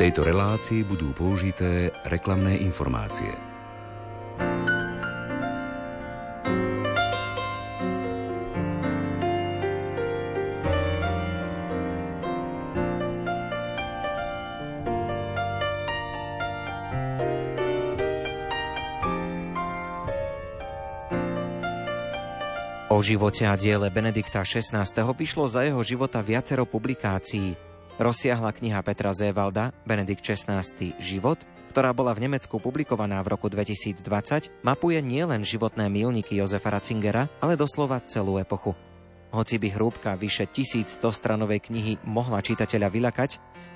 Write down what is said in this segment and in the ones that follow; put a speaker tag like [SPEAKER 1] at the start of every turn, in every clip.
[SPEAKER 1] tejto relácii budú použité reklamné informácie.
[SPEAKER 2] O živote a diele Benedikta XVI. vyšlo za jeho života viacero publikácií. Rozsiahla kniha Petra Zévalda Benedikt XVI. Život, ktorá bola v Nemecku publikovaná v roku 2020, mapuje nielen životné milníky Jozefa Ratzingera, ale doslova celú epochu. Hoci by hrúbka vyše 1100 stranovej knihy mohla čitateľa vylakať,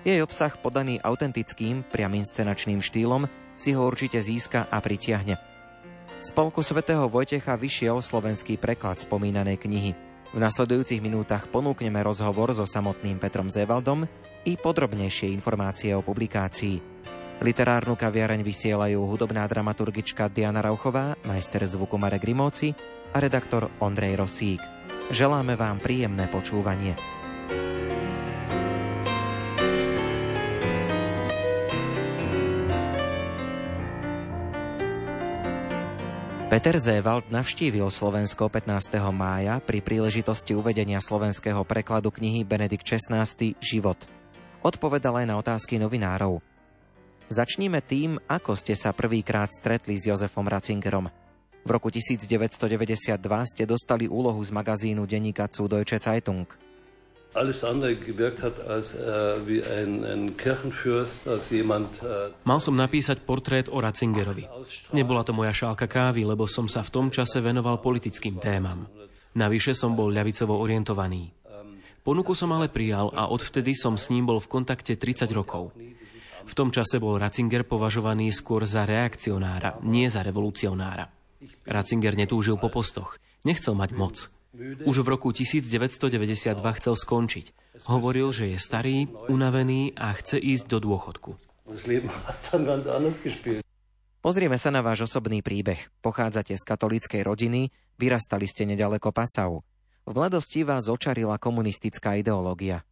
[SPEAKER 2] jej obsah podaný autentickým, priamým scenačným štýlom si ho určite získa a pritiahne. Z polku svätého Vojtecha vyšiel slovenský preklad spomínanej knihy. V nasledujúcich minútach ponúkneme rozhovor so samotným Petrom Zevaldom i podrobnejšie informácie o publikácii. Literárnu kaviareň vysielajú hudobná dramaturgička Diana Rauchová, majster zvuku Marek Rimóci a redaktor Ondrej Rosík. Želáme vám príjemné počúvanie. Peter Zévald navštívil Slovensko 15. mája pri príležitosti uvedenia slovenského prekladu knihy Benedikt XVI. Život. Odpovedal aj na otázky novinárov. Začníme tým, ako ste sa prvýkrát stretli s Jozefom Ratzingerom. V roku 1992 ste dostali úlohu z magazínu denníka Süddeutsche Zeitung –
[SPEAKER 3] äh. Äh, Mal som napísať portrét o Ratzingerovi. Nebola to moja šálka kávy, lebo som sa v tom čase venoval politickým témam. Navyše som bol ľavicovo orientovaný. Ponuku som ale prijal a odvtedy som s ním bol v kontakte 30 rokov. V tom čase bol Ratzinger považovaný skôr za reakcionára, nie za revolucionára. Ratzinger netúžil po postoch, nechcel mať moc. Už v roku 1992 chcel skončiť. Hovoril, že je starý, unavený a chce ísť do dôchodku.
[SPEAKER 2] Pozrieme sa na váš osobný príbeh. Pochádzate z katolíckej rodiny, vyrastali ste nedaleko Passau. V mladosti vás očarila komunistická ideológia.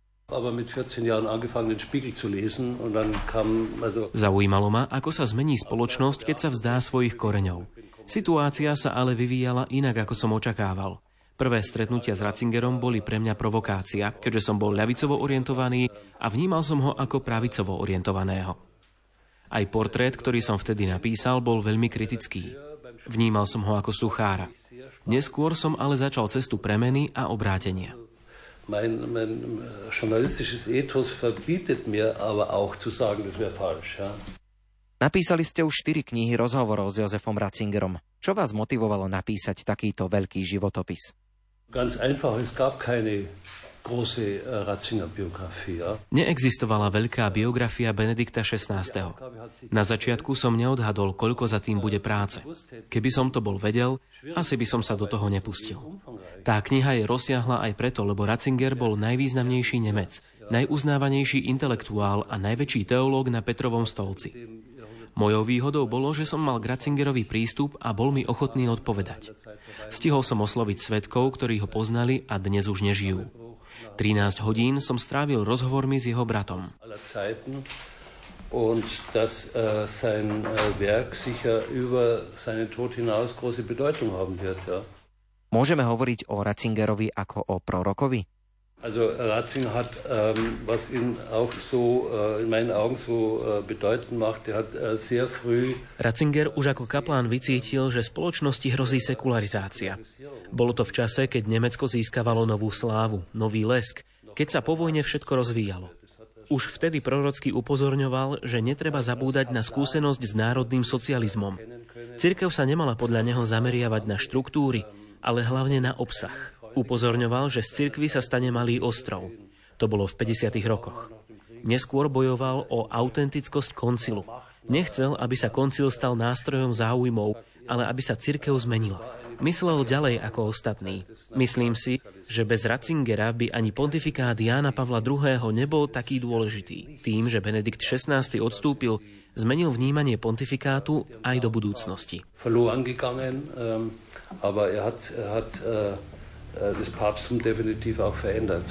[SPEAKER 3] Zaujímalo ma, ako sa zmení spoločnosť, keď sa vzdá svojich koreňov. Situácia sa ale vyvíjala inak, ako som očakával. Prvé stretnutia s Ratzingerom boli pre mňa provokácia, keďže som bol ľavicovo orientovaný a vnímal som ho ako pravicovo orientovaného. Aj portrét, ktorý som vtedy napísal, bol veľmi kritický. Vnímal som ho ako suchára. Neskôr som ale začal cestu premeny a obrátenia. Mein, mein journalistisches Ethos verbietet mir aber auch zu sagen, das wäre falsch. Ja?
[SPEAKER 2] Napísali ste už štyri knihy rozhovorov s Jozefom Ratzingerom. Čo vás motivovalo napísať takýto veľký životopis?
[SPEAKER 3] Ganz einfach, es gab keine große äh, Ratzinger-Biografie. Neexistovala veľká biografia Benedikta XVI. Na začiatku som neodhadol, koľko za tým bude práce. Keby som to bol vedel, asi by som sa do toho nepustil. Tá kniha je rozsiahla aj preto, lebo Ratzinger bol najvýznamnejší Nemec, najuznávanejší intelektuál a najväčší teológ na Petrovom stolci. Mojou výhodou bolo, že som mal k Ratzingerovi prístup a bol mi ochotný odpovedať. Stihol som osloviť svetkov, ktorí ho poznali a dnes už nežijú. 13 hodín som strávil rozhovormi s jeho bratom. Und dass äh, sein äh, Werk sicher über seinen Tod hinaus große Bedeutung haben wird. Ja.
[SPEAKER 2] Môžeme hovoriť o Ratzingerovi ako o prorokovi?
[SPEAKER 3] Also Ratzinger hat, ähm, was ihn auch so äh, in meinen Augen so äh, bedeutend macht, er hat äh, sehr früh... Ratzinger už ako kaplán vycítil, že spoločnosti hrozí sekularizácia. Bolo to v čase, keď Nemecko získavalo novú slávu, nový lesk, keď sa po vojne všetko rozvíjalo. Už vtedy prorocky upozorňoval, že netreba zabúdať na skúsenosť s národným socializmom. Cirkev sa nemala podľa neho zameriavať na štruktúry, ale hlavne na obsah. Upozorňoval, že z cirkvy sa stane malý ostrov. To bolo v 50. rokoch. Neskôr bojoval o autentickosť koncilu. Nechcel, aby sa koncil stal nástrojom záujmov, ale aby sa cirkev zmenila. Myslel ďalej ako ostatní. Myslím si, že bez Ratzingera by ani pontifikát Jána Pavla II. nebol taký dôležitý. Tým, že Benedikt XVI. odstúpil, zmenil vnímanie pontifikátu aj do budúcnosti. Verloren gegangen, ähm, aber er hat, er hat äh, Äh, das Papsttum definitiv auch verändert.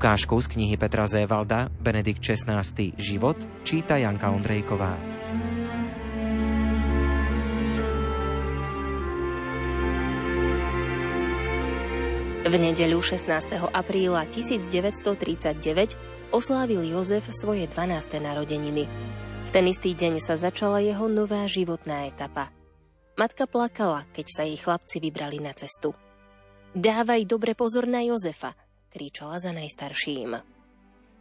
[SPEAKER 2] Ukážku z knihy Petra Zévalda Benedikt XVI. Život číta Janka Ondrejková.
[SPEAKER 4] V nedeľu 16. apríla 1939 oslávil Jozef svoje 12. narodeniny. V ten istý deň sa začala jeho nová životná etapa. Matka plakala, keď sa jej chlapci vybrali na cestu. Dávaj dobre pozor na Jozefa, kričala za najstarším.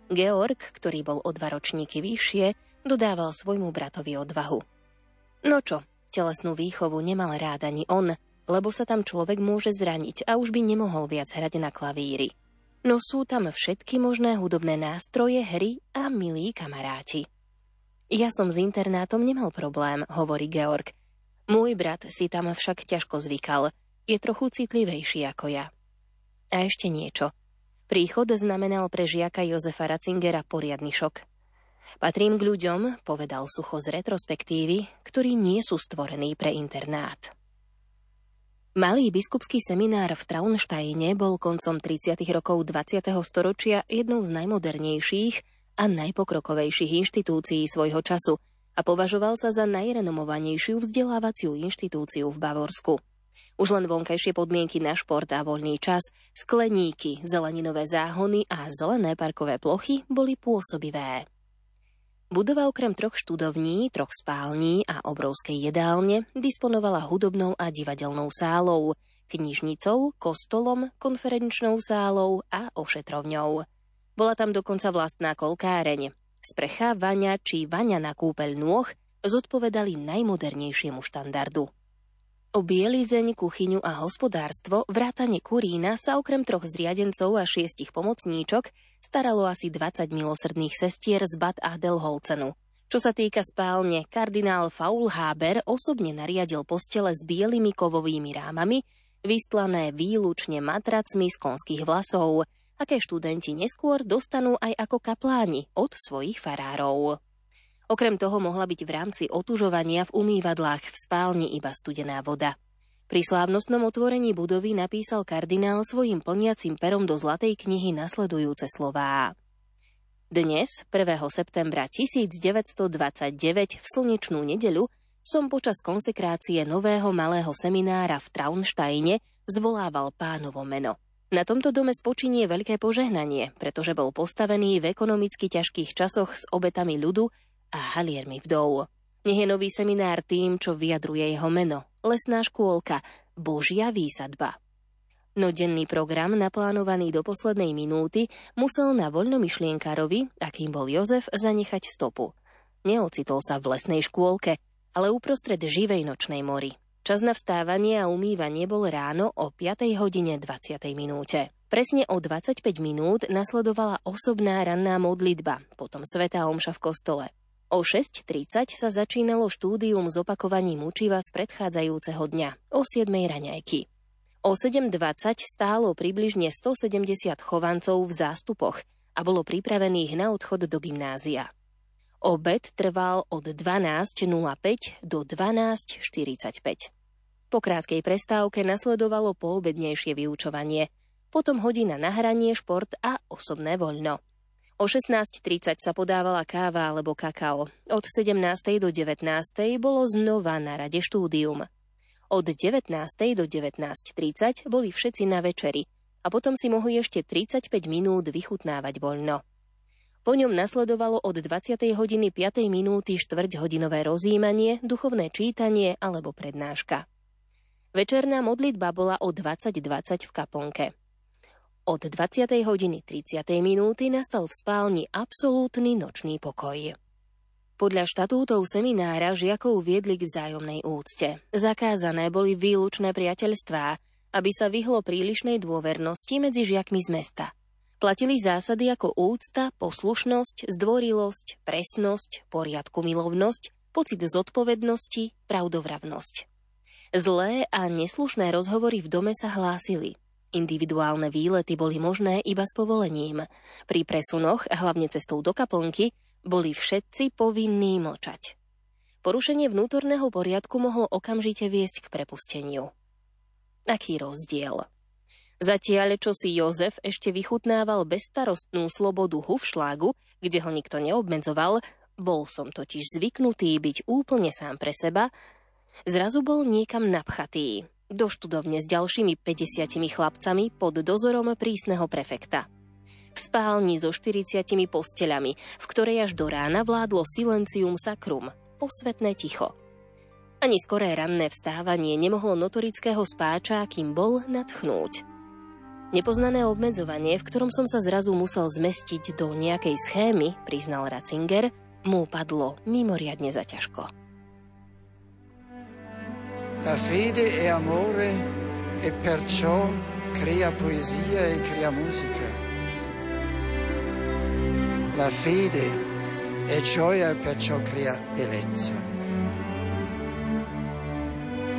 [SPEAKER 4] Georg, ktorý bol o dva ročníky vyššie, dodával svojmu bratovi odvahu. No čo, telesnú výchovu nemal rád ani on, lebo sa tam človek môže zraniť a už by nemohol viac hrať na klavíri. No sú tam všetky možné hudobné nástroje, hry a milí kamaráti. Ja som s internátom nemal problém, hovorí Georg. Môj brat si tam však ťažko zvykal. Je trochu citlivejší ako ja. A ešte niečo. Príchod znamenal pre žiaka Jozefa Ratzingera poriadny šok. Patrím k ľuďom, povedal sucho z retrospektívy, ktorí nie sú stvorení pre internát. Malý biskupský seminár v Traunsteine bol koncom 30. rokov 20. storočia jednou z najmodernejších a najpokrokovejších inštitúcií svojho času a považoval sa za najrenomovanejšiu vzdelávaciu inštitúciu v Bavorsku. Už len vonkajšie podmienky na šport a voľný čas, skleníky, zeleninové záhony a zelené parkové plochy boli pôsobivé. Budova okrem troch študovní, troch spální a obrovskej jedálne disponovala hudobnou a divadelnou sálou, knižnicou, kostolom, konferenčnou sálou a ošetrovňou. Bola tam dokonca vlastná kolkáreň. Sprecha, vaňa či vaňa na kúpeľ nôh zodpovedali najmodernejšiemu štandardu. O bielizeň, kuchyňu a hospodárstvo, vrátane kurína sa okrem troch zriadencov a šiestich pomocníčok staralo asi 20 milosrdných sestier z Bad Adelholcenu. Čo sa týka spálne, kardinál Faulhaber osobne nariadil postele s bielými kovovými rámami, vystlané výlučne matracmi z konských vlasov, aké študenti neskôr dostanú aj ako kapláni od svojich farárov. Okrem toho mohla byť v rámci otužovania v umývadlách v spálni iba studená voda. Pri slávnostnom otvorení budovy napísal kardinál svojim plniacim perom do Zlatej knihy nasledujúce slová. Dnes, 1. septembra 1929 v slnečnú nedeľu, som počas konsekrácie nového malého seminára v Traunsteine zvolával pánovo meno. Na tomto dome spočinie veľké požehnanie, pretože bol postavený v ekonomicky ťažkých časoch s obetami ľudu a haliermi vdov. Nech je nový seminár tým, čo vyjadruje jeho meno. Lesná škôlka, Božia výsadba. No denný program, naplánovaný do poslednej minúty, musel na voľnomyšlienkárovi, akým bol Jozef, zanechať stopu. Neocitol sa v lesnej škôlke, ale uprostred živej nočnej mori. Čas na vstávanie a umývanie bol ráno o 5. hodine 20. minúte. Presne o 25 minút nasledovala osobná ranná modlitba, potom svetá omša v kostole. O 6.30 sa začínalo štúdium z opakovaním učiva z predchádzajúceho dňa, o 7. raňajky. O 7.20 stálo približne 170 chovancov v zástupoch a bolo pripravených na odchod do gymnázia. Obed trval od 12.05 do 12.45. Po krátkej prestávke nasledovalo poobednejšie vyučovanie, potom hodina na hranie, šport a osobné voľno. O 16.30 sa podávala káva alebo kakao. Od 17. do 19. bolo znova na rade štúdium. Od 19. do 19.30 boli všetci na večeri a potom si mohli ešte 35 minút vychutnávať voľno. Po ňom nasledovalo od 20. hodiny 5. minúty štvrť hodinové rozjímanie, duchovné čítanie alebo prednáška. Večerná modlitba bola o 20.20 v kaponke. Od 20. hodiny 30. minúty nastal v spálni absolútny nočný pokoj. Podľa štatútov seminára žiakov viedli k vzájomnej úcte. Zakázané boli výlučné priateľstvá, aby sa vyhlo prílišnej dôvernosti medzi žiakmi z mesta. Platili zásady ako úcta, poslušnosť, zdvorilosť, presnosť, poriadku milovnosť, pocit zodpovednosti, pravdovravnosť. Zlé a neslušné rozhovory v dome sa hlásili – Individuálne výlety boli možné iba s povolením. Pri presunoch, hlavne cestou do kaplnky, boli všetci povinní mlčať. Porušenie vnútorného poriadku mohlo okamžite viesť k prepusteniu. Aký rozdiel? Zatiaľ, čo si Jozef ešte vychutnával bezstarostnú slobodu Hufšlágu, kde ho nikto neobmedzoval, bol som totiž zvyknutý byť úplne sám pre seba, zrazu bol niekam napchatý, do študovne s ďalšími 50 chlapcami pod dozorom prísneho prefekta. V spálni so 40 posteľami, v ktorej až do rána vládlo silencium sacrum, posvetné ticho. Ani skoré ranné vstávanie nemohlo notorického spáča, kým bol, nadchnúť. Nepoznané obmedzovanie, v ktorom som sa zrazu musel zmestiť do nejakej schémy, priznal Ratzinger, mu padlo mimoriadne zaťažko.
[SPEAKER 5] La fede è amore e perciò crea poesia e crea musica. La fede è gioia e perciò crea bellezza.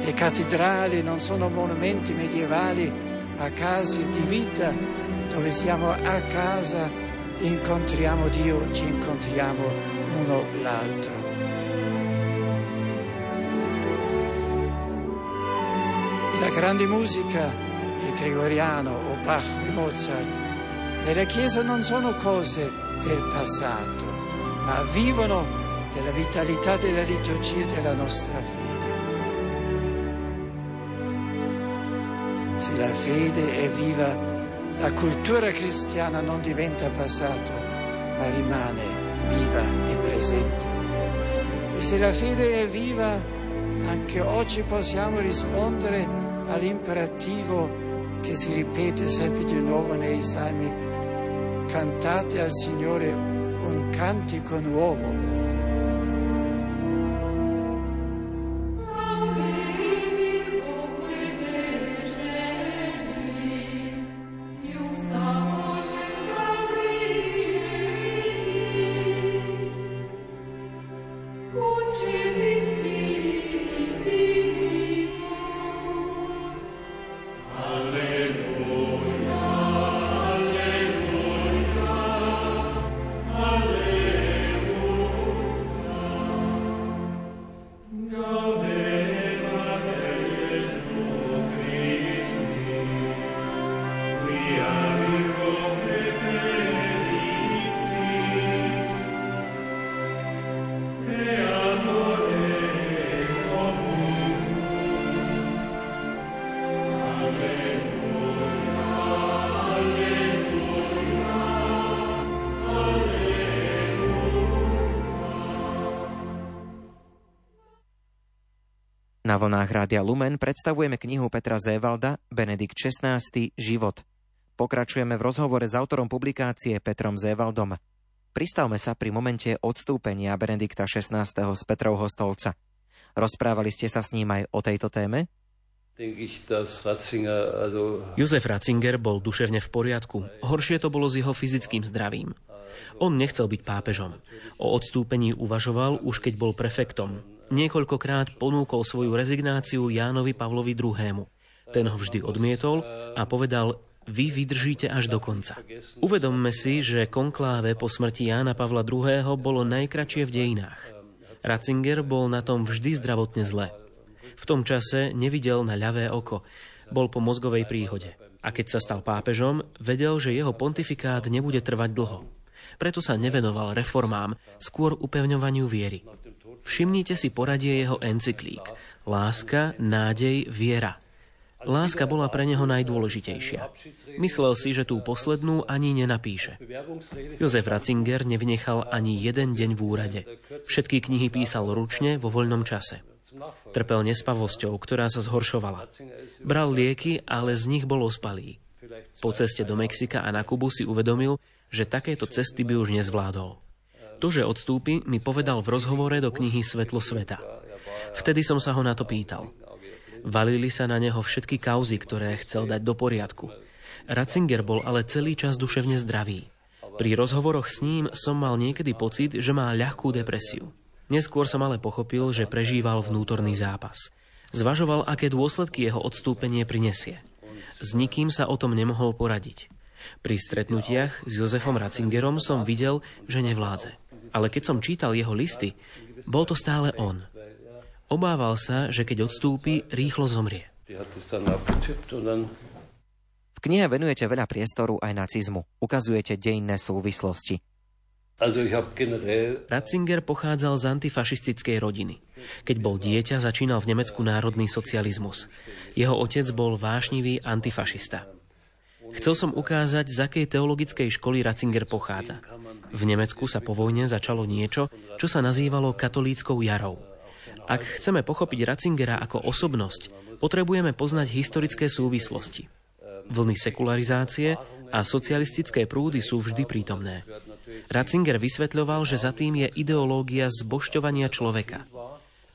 [SPEAKER 5] Le cattedrali non sono monumenti medievali a case di vita dove siamo a casa, incontriamo Dio, ci incontriamo uno l'altro. Grande musica, il gregoriano o Bach o Mozart, nella Chiesa non sono cose del passato, ma vivono della vitalità della liturgia della nostra fede. Se la fede è viva, la cultura cristiana non diventa passato, ma rimane viva e presente. E se la fede è viva, anche oggi possiamo rispondere all'imperativo che si ripete sempre di nuovo nei salmi. Cantate al Signore un cantico nuovo
[SPEAKER 2] Na vlnách Rádia Lumen predstavujeme knihu Petra Zévalda Benedikt XVI. Život. Pokračujeme v rozhovore s autorom publikácie Petrom Zévaldom. Pristavme sa pri momente odstúpenia Benedikta XVI. z Petrovho stolca. Rozprávali ste sa s ním aj o tejto téme?
[SPEAKER 3] Jozef Ratzinger bol duševne v poriadku. Horšie to bolo s jeho fyzickým zdravím. On nechcel byť pápežom. O odstúpení uvažoval už keď bol prefektom niekoľkokrát ponúkol svoju rezignáciu Jánovi Pavlovi II. Ten ho vždy odmietol a povedal, vy vydržíte až do konca. Uvedomme si, že konkláve po smrti Jána Pavla II. bolo najkračšie v dejinách. Ratzinger bol na tom vždy zdravotne zle. V tom čase nevidel na ľavé oko, bol po mozgovej príhode. A keď sa stal pápežom, vedel, že jeho pontifikát nebude trvať dlho. Preto sa nevenoval reformám, skôr upevňovaniu viery. Všimnite si poradie jeho encyklík. Láska, nádej, viera. Láska bola pre neho najdôležitejšia. Myslel si, že tú poslednú ani nenapíše. Jozef Ratzinger nevynechal ani jeden deň v úrade. Všetky knihy písal ručne vo voľnom čase. Trpel nespavosťou, ktorá sa zhoršovala. Bral lieky, ale z nich bol ospalý. Po ceste do Mexika a na Kubu si uvedomil, že takéto cesty by už nezvládol. To, že odstúpi, mi povedal v rozhovore do knihy Svetlo sveta. Vtedy som sa ho na to pýtal. Valili sa na neho všetky kauzy, ktoré chcel dať do poriadku. Ratzinger bol ale celý čas duševne zdravý. Pri rozhovoroch s ním som mal niekedy pocit, že má ľahkú depresiu. Neskôr som ale pochopil, že prežíval vnútorný zápas. Zvažoval, aké dôsledky jeho odstúpenie prinesie. S nikým sa o tom nemohol poradiť. Pri stretnutiach s Jozefom Ratzingerom som videl, že nevládze ale keď som čítal jeho listy, bol to stále on. Obával sa, že keď odstúpi, rýchlo zomrie.
[SPEAKER 2] V knihe venujete veľa priestoru aj nacizmu. Ukazujete dejinné súvislosti.
[SPEAKER 3] Ratzinger pochádzal z antifašistickej rodiny. Keď bol dieťa, začínal v Nemecku národný socializmus. Jeho otec bol vášnivý antifašista. Chcel som ukázať, z akej teologickej školy Ratzinger pochádza. V Nemecku sa po vojne začalo niečo, čo sa nazývalo katolíckou jarou. Ak chceme pochopiť Ratzingera ako osobnosť, potrebujeme poznať historické súvislosti. Vlny sekularizácie a socialistické prúdy sú vždy prítomné. Ratzinger vysvetľoval, že za tým je ideológia zbošťovania človeka.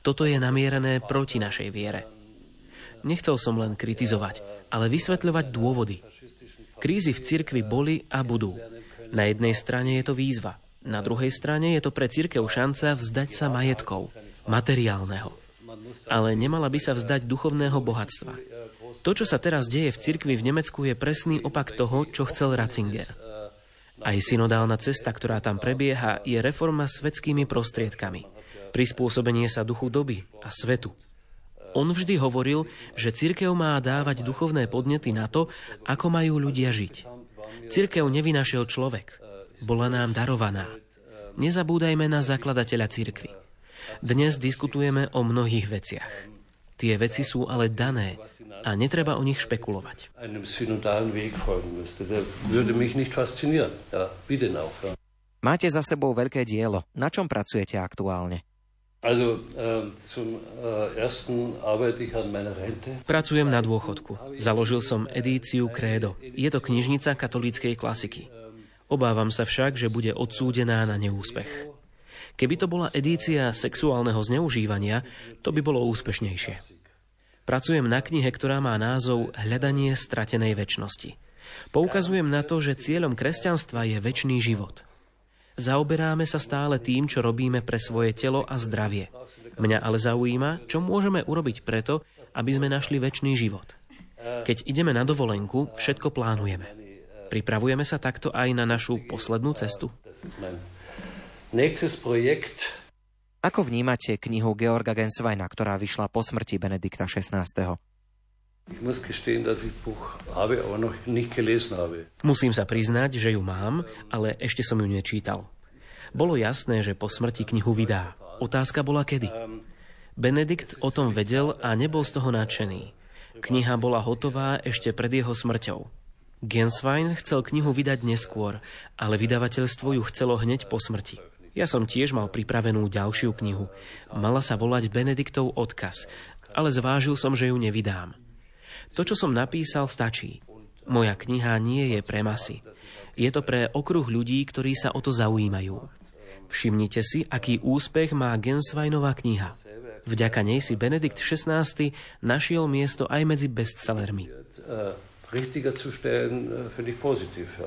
[SPEAKER 3] Toto je namierené proti našej viere. Nechcel som len kritizovať, ale vysvetľovať dôvody. Krízy v cirkvi boli a budú. Na jednej strane je to výzva, na druhej strane je to pre cirkev šanca vzdať sa majetkov, materiálneho. Ale nemala by sa vzdať duchovného bohatstva. To, čo sa teraz deje v cirkvi v Nemecku, je presný opak toho, čo chcel Ratzinger. Aj synodálna cesta, ktorá tam prebieha, je reforma svetskými prostriedkami. Prispôsobenie sa duchu doby a svetu. On vždy hovoril, že cirkev má dávať duchovné podnety na to, ako majú ľudia žiť. Cirkev nevynašiel človek. Bola nám darovaná. Nezabúdajme na zakladateľa cirkvy. Dnes diskutujeme o mnohých veciach. Tie veci sú ale dané a netreba o nich špekulovať.
[SPEAKER 2] Máte za sebou veľké dielo. Na čom pracujete aktuálne?
[SPEAKER 3] Ähm, äh, Pracujem na dôchodku. Založil som edíciu Credo. Je to knižnica katolíckej klasiky. Obávam sa však, že bude odsúdená na neúspech. Keby to bola edícia sexuálneho zneužívania, to by bolo úspešnejšie. Pracujem na knihe, ktorá má názov Hľadanie stratenej väčšnosti. Poukazujem na to, že cieľom kresťanstva je väčší život. Zaoberáme sa stále tým, čo robíme pre svoje telo a zdravie. Mňa ale zaujíma, čo môžeme urobiť preto, aby sme našli väčší život. Keď ideme na dovolenku, všetko plánujeme. Pripravujeme sa takto aj na našu poslednú cestu.
[SPEAKER 2] Ako vnímate knihu Georga Gensweina, ktorá vyšla po smrti Benedikta XVI?
[SPEAKER 3] Musím sa priznať, že ju mám, ale ešte som ju nečítal. Bolo jasné, že po smrti knihu vydá. Otázka bola kedy. Benedikt o tom vedel a nebol z toho nadšený. Kniha bola hotová ešte pred jeho smrťou. Genswein chcel knihu vydať neskôr, ale vydavateľstvo ju chcelo hneď po smrti. Ja som tiež mal pripravenú ďalšiu knihu. Mala sa volať Benediktov odkaz, ale zvážil som, že ju nevydám. To, čo som napísal, stačí. Moja kniha nie je pre masy. Je to pre okruh ľudí, ktorí sa o to zaujímajú. Všimnite si, aký úspech má Gensweinová kniha. Vďaka nej si Benedikt XVI našiel miesto aj medzi bestsellermi. Richtiger zu stellen, äh, finde ich positiv, ja.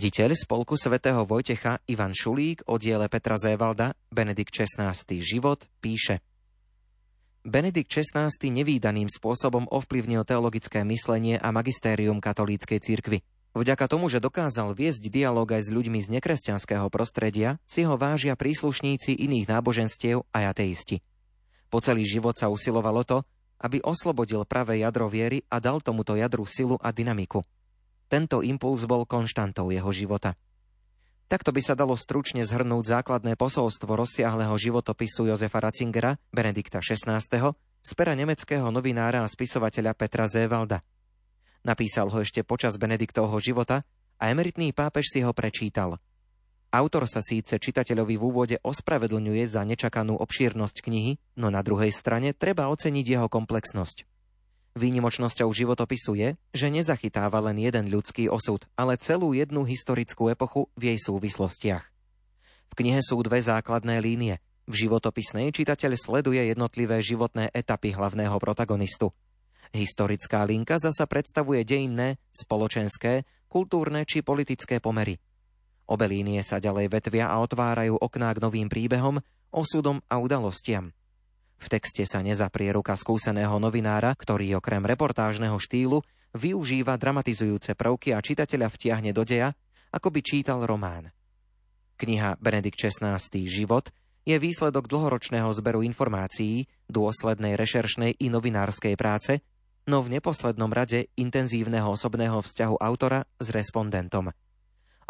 [SPEAKER 2] Riaditeľ spolku svätého Vojtecha Ivan Šulík o diele Petra Zévalda Benedikt XVI. Život píše Benedikt XVI. nevýdaným spôsobom ovplyvnil teologické myslenie a magistérium katolíckej cirkvy. Vďaka tomu, že dokázal viesť dialog aj s ľuďmi z nekresťanského prostredia, si ho vážia príslušníci iných náboženstiev a ateisti. Po celý život sa usilovalo to, aby oslobodil pravé jadro viery a dal tomuto jadru silu a dynamiku – tento impuls bol konštantou jeho života. Takto by sa dalo stručne zhrnúť základné posolstvo rozsiahleho životopisu Jozefa Ratzingera, Benedikta XVI., z pera nemeckého novinára a spisovateľa Petra Zévalda. Napísal ho ešte počas Benediktovho života a emeritný pápež si ho prečítal. Autor sa síce čitateľovi v úvode ospravedlňuje za nečakanú obšírnosť knihy, no na druhej strane treba oceniť jeho komplexnosť. Výnimočnosťou životopisu je, že nezachytáva len jeden ľudský osud, ale celú jednu historickú epochu v jej súvislostiach. V knihe sú dve základné línie. V životopisnej čitateľ sleduje jednotlivé životné etapy hlavného protagonistu. Historická linka zasa predstavuje dejinné, spoločenské, kultúrne či politické pomery. Obe línie sa ďalej vetvia a otvárajú okná k novým príbehom, osudom a udalostiam – v texte sa nezaprie ruka skúseného novinára, ktorý okrem reportážneho štýlu využíva dramatizujúce prvky a čitateľa vtiahne do deja, ako by čítal román. Kniha Benedikt XVI. Život je výsledok dlhoročného zberu informácií, dôslednej rešeršnej i novinárskej práce, no v neposlednom rade intenzívneho osobného vzťahu autora s respondentom.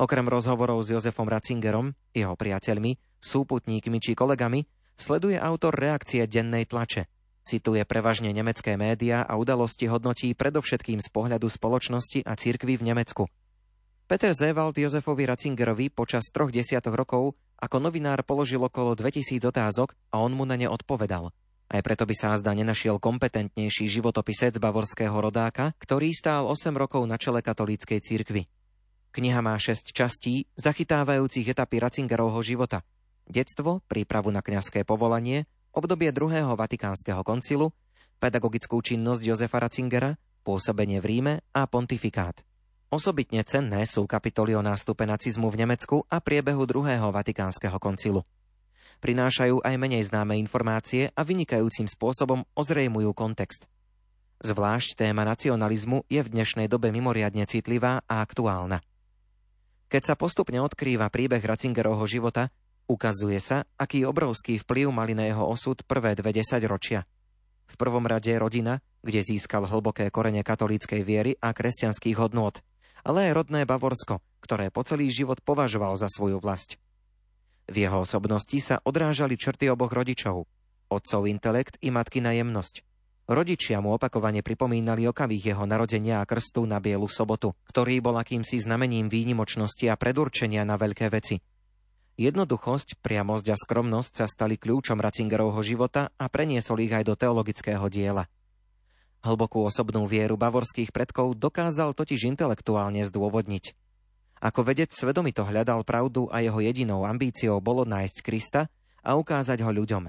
[SPEAKER 2] Okrem rozhovorov s Jozefom Ratzingerom, jeho priateľmi, súputníkmi či kolegami, Sleduje autor reakcie dennej tlače. Cituje prevažne nemecké médiá a udalosti hodnotí predovšetkým z pohľadu spoločnosti a cirkvy v Nemecku. Peter Zewald Jozefovi Ratzingerovi počas troch desiatok rokov ako novinár položil okolo 2000 otázok a on mu na ne odpovedal. Aj preto by sa azda nenašiel kompetentnejší životopisec bavorského rodáka, ktorý stál 8 rokov na čele katolíckej cirkvy. Kniha má 6 častí, zachytávajúcich etapy Ratzingerovho života – detstvo, prípravu na kňazské povolanie, obdobie druhého Vatikánskeho koncilu, pedagogickú činnosť Jozefa Ratzingera, pôsobenie v Ríme a pontifikát. Osobitne cenné sú kapitoly o nástupe nacizmu v Nemecku a priebehu druhého Vatikánskeho koncilu. Prinášajú aj menej známe informácie a vynikajúcim spôsobom ozrejmujú kontext. Zvlášť téma nacionalizmu je v dnešnej dobe mimoriadne citlivá a aktuálna. Keď sa postupne odkrýva príbeh Ratzingerovho života, Ukazuje sa, aký obrovský vplyv mali na jeho osud prvé dve ročia. V prvom rade rodina, kde získal hlboké korene katolíckej viery a kresťanských hodnôt, ale aj rodné Bavorsko, ktoré po celý život považoval za svoju vlast. V jeho osobnosti sa odrážali črty oboch rodičov, otcov intelekt i matky jemnosť. Rodičia mu opakovane pripomínali okavých jeho narodenia a krstu na Bielu sobotu, ktorý bol akýmsi znamením výnimočnosti a predurčenia na veľké veci – Jednoduchosť, priamosť a skromnosť sa stali kľúčom Ratzingerovho života a preniesol ich aj do teologického diela. Hlbokú osobnú vieru bavorských predkov dokázal totiž intelektuálne zdôvodniť. Ako vedec svedomito hľadal pravdu a jeho jedinou ambíciou bolo nájsť Krista a ukázať ho ľuďom.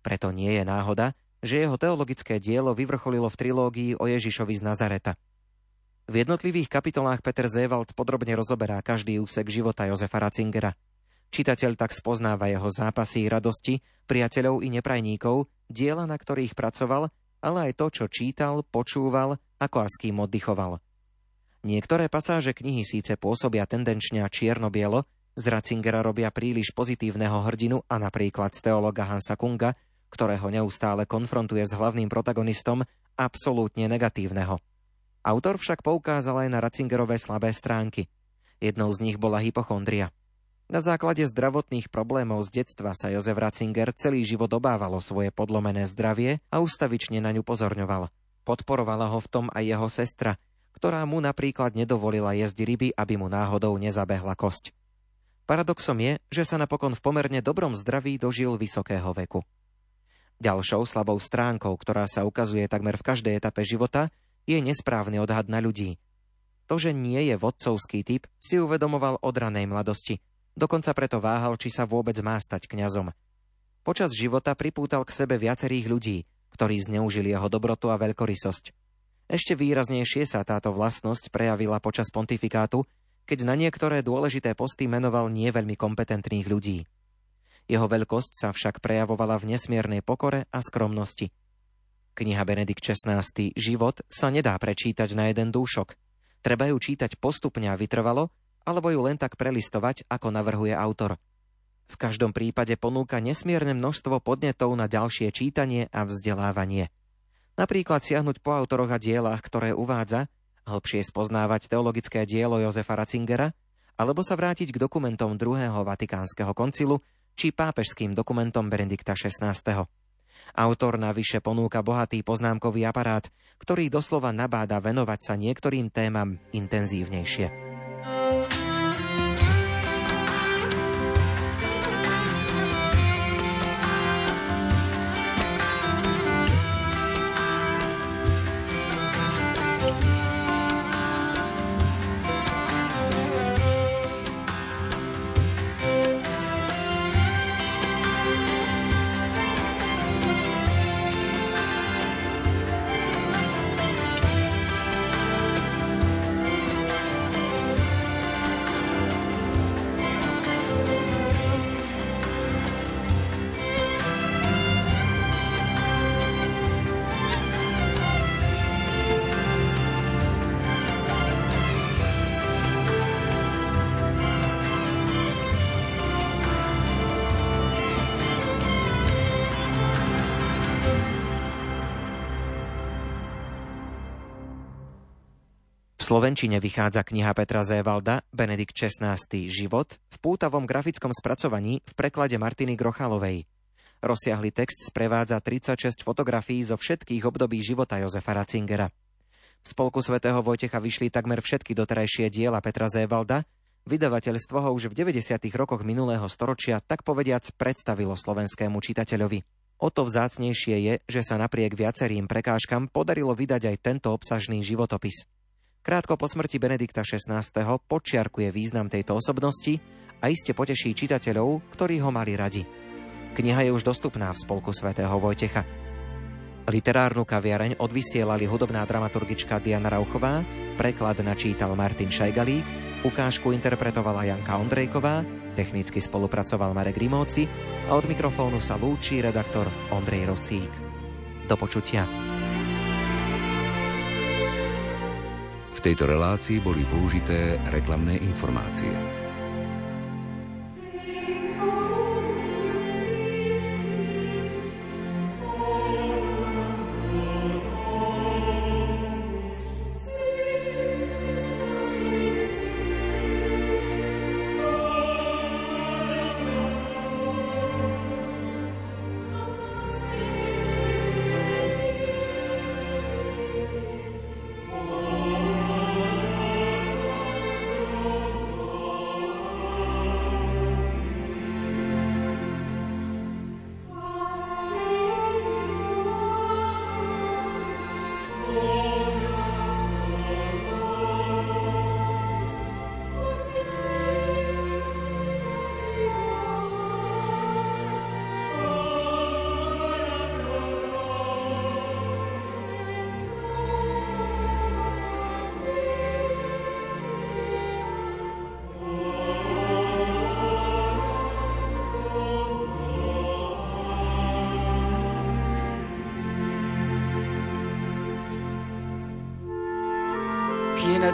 [SPEAKER 2] Preto nie je náhoda, že jeho teologické dielo vyvrcholilo v trilógii o Ježišovi z Nazareta. V jednotlivých kapitolách Peter Zewald podrobne rozoberá každý úsek života Jozefa Ratzingera – Čitateľ tak spoznáva jeho zápasy, radosti, priateľov i neprajníkov, diela, na ktorých pracoval, ale aj to, čo čítal, počúval, ako a s kým oddychoval. Niektoré pasáže knihy síce pôsobia tendenčne a čierno-bielo, z Ratzingera robia príliš pozitívneho hrdinu a napríklad z teologa Hansa Kunga, ktorého neustále konfrontuje s hlavným protagonistom, absolútne negatívneho. Autor však poukázal aj na Ratzingerové slabé stránky. Jednou z nich bola hypochondria. Na základe zdravotných problémov z detstva sa Jozef Ratzinger celý život obával o svoje podlomené zdravie a ustavične na ňu pozorňoval. Podporovala ho v tom aj jeho sestra, ktorá mu napríklad nedovolila jesť ryby, aby mu náhodou nezabehla kosť. Paradoxom je, že sa napokon v pomerne dobrom zdraví dožil vysokého veku. Ďalšou slabou stránkou, ktorá sa ukazuje takmer v každej etape života, je nesprávny odhad na ľudí. To, že nie je vodcovský typ, si uvedomoval od ranej mladosti. Dokonca preto váhal, či sa vôbec má stať kňazom. Počas života pripútal k sebe viacerých ľudí, ktorí zneužili jeho dobrotu a veľkorysosť. Ešte výraznejšie sa táto vlastnosť prejavila počas pontifikátu, keď na niektoré dôležité posty menoval nie veľmi kompetentných ľudí. Jeho veľkosť sa však prejavovala v nesmiernej pokore a skromnosti. Kniha Benedikt XVI. Život sa nedá prečítať na jeden dúšok. Treba ju čítať postupne a vytrvalo, alebo ju len tak prelistovať, ako navrhuje autor. V každom prípade ponúka nesmierne množstvo podnetov na ďalšie čítanie a vzdelávanie. Napríklad siahnuť po autoroch a dielach, ktoré uvádza, hĺbšie spoznávať teologické dielo Jozefa Ratzingera, alebo sa vrátiť k dokumentom druhého Vatikánskeho koncilu či pápežským dokumentom Benedikta XVI. Autor navyše ponúka bohatý poznámkový aparát, ktorý doslova nabáda venovať sa niektorým témam intenzívnejšie. Slovenčine vychádza kniha Petra Zévalda Benedikt XVI. Život v pútavom grafickom spracovaní v preklade Martiny Grochalovej. Rozsiahly text sprevádza 36 fotografií zo všetkých období života Jozefa Ratzingera. V spolku svätého Vojtecha vyšli takmer všetky doterajšie diela Petra Zévalda, vydavateľstvo ho už v 90. rokoch minulého storočia tak povediac predstavilo slovenskému čitateľovi. O to vzácnejšie je, že sa napriek viacerým prekážkam podarilo vydať aj tento obsažný životopis. Krátko po smrti Benedikta XVI. počiarkuje význam tejto osobnosti a iste poteší čitateľov, ktorí ho mali radi. Kniha je už dostupná v spolku svätého Vojtecha. Literárnu kaviareň odvysielali hudobná dramaturgička Diana Rauchová, preklad načítal Martin Šajgalík, ukážku interpretovala Janka Ondrejková, technicky spolupracoval Marek Rimóci a od mikrofónu sa lúči redaktor Ondrej Rosík. Do počutia.
[SPEAKER 1] V tejto relácii boli použité reklamné informácie.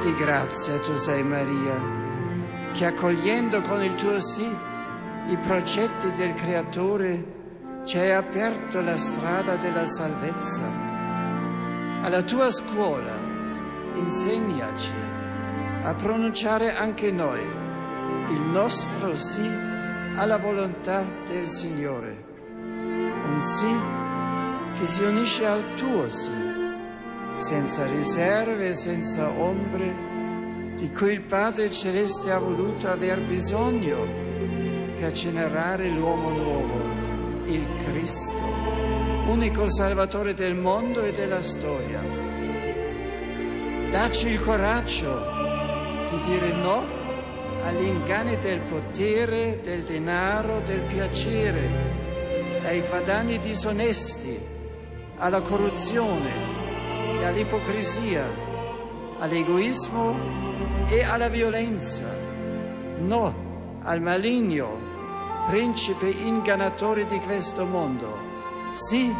[SPEAKER 5] Di grazia tu sei Maria, che accogliendo con il tuo sì i progetti del Creatore ci hai aperto la strada della salvezza. Alla tua scuola insegnaci a pronunciare anche noi il nostro sì alla volontà del Signore. Un sì che si unisce al tuo sì, senza riserve senza ombre, di cui il Padre Celeste ha voluto aver bisogno per generare l'uomo nuovo, il Cristo, unico Salvatore del mondo e della storia. Dacci il coraggio di dire no agli inganni del potere, del denaro, del piacere, ai guadagni disonesti, alla corruzione e all'ipocrisia, all'egoismo e alla violenza. No al maligno, principe ingannatore di questo mondo. Sì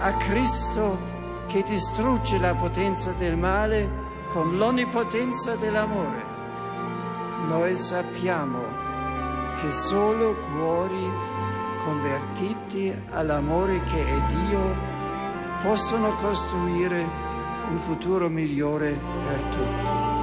[SPEAKER 5] a Cristo che distrugge la potenza del male con l'onnipotenza dell'amore. Noi sappiamo che solo cuori convertiti all'amore che è Dio possono costruire un futuro migliore per tutti.